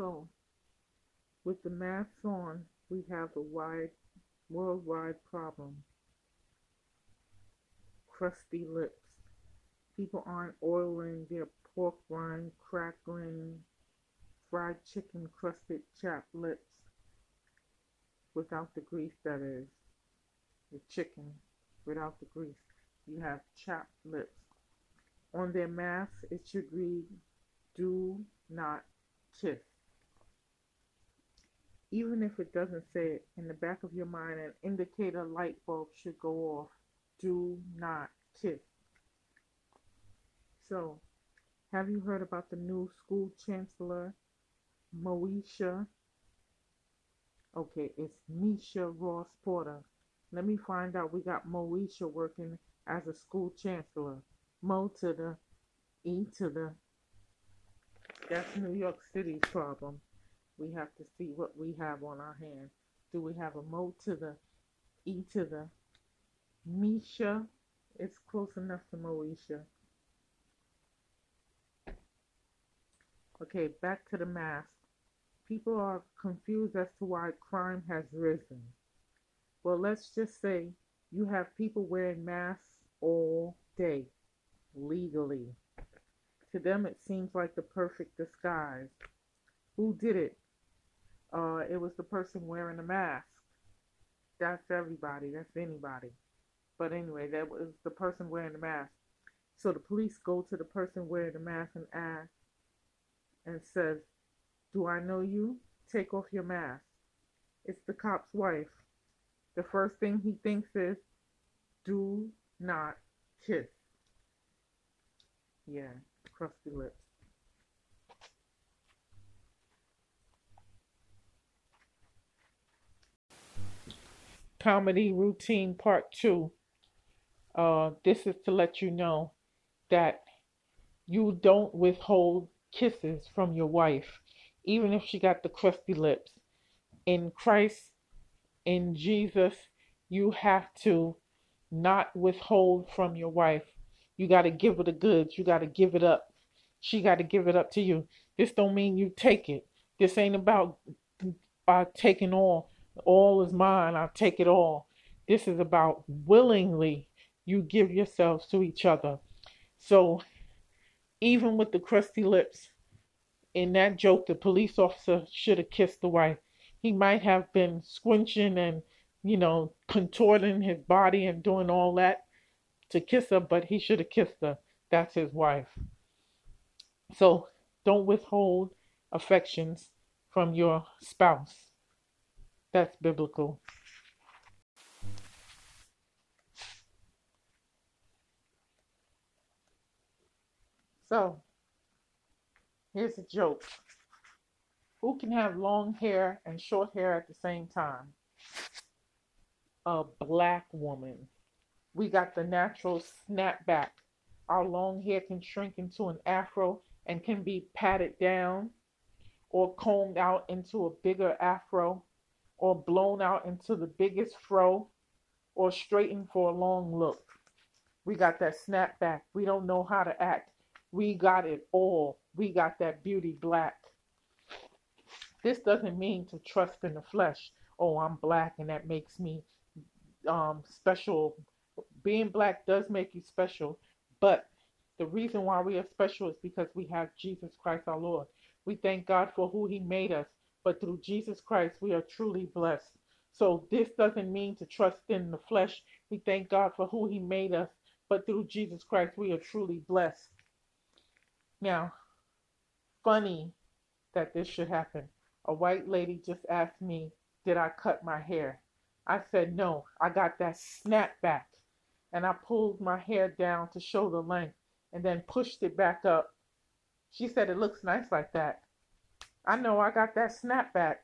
So, with the masks on, we have a wide, worldwide problem. Crusty lips. People aren't oiling their pork rind, crackling, fried chicken crusted chapped lips without the grease, that is. The chicken without the grease. You have chapped lips. On their masks, it should read, Do not kiss. Even if it doesn't say it, in the back of your mind, an indicator light bulb should go off. Do not kiss. So, have you heard about the new school chancellor, Moesha? Okay, it's Meisha Ross Porter. Let me find out. We got Moesha working as a school chancellor. Mo to the E to the. That's New York City's problem. We have to see what we have on our hands. Do we have a Mo to the E to the Meisha? It's close enough to Moesha. Okay, back to the mask. People are confused as to why crime has risen. Well, let's just say you have people wearing masks all day, legally. To them, it seems like the perfect disguise. Who did it? Uh, it was the person wearing the mask. That's everybody. That's anybody. But anyway, that was the person wearing the mask. So the police go to the person wearing the mask and ask, and says, Do I know you? Take off your mask. It's the cop's wife. The first thing he thinks is, Do not kiss. Yeah, crusty lips. Comedy routine part two. Uh, this is to let you know that you don't withhold kisses from your wife, even if she got the crusty lips. In Christ, in Jesus, you have to not withhold from your wife. You got to give her the goods. You got to give it up. She got to give it up to you. This don't mean you take it. This ain't about uh, taking all. All is mine. I take it all. This is about willingly you give yourselves to each other. So even with the crusty lips, in that joke, the police officer should have kissed the wife. He might have been squinching and, you know, contorting his body and doing all that to kiss her, but he should have kissed her. That's his wife. So don't withhold affections from your spouse. That's biblical. So, here's a joke. Who can have long hair and short hair at the same time? A black woman. We got the natural snapback. Our long hair can shrink into an afro and can be patted down or combed out into a bigger afro or blown out into the biggest fro or straightened for a long look. We got that snap back. We don't know how to act. We got it all. We got that beauty black. This doesn't mean to trust in the flesh. Oh, I'm black and that makes me um, special. Being black does make you special, but the reason why we are special is because we have Jesus Christ our Lord. We thank God for who He made us, but through Jesus Christ we are truly blessed. So this doesn't mean to trust in the flesh. We thank God for who He made us, but through Jesus Christ we are truly blessed. Now, funny that this should happen. A white lady just asked me, Did I cut my hair? I said, No, I got that snap back. And I pulled my hair down to show the length and then pushed it back up. She said, It looks nice like that. I know I got that snapback.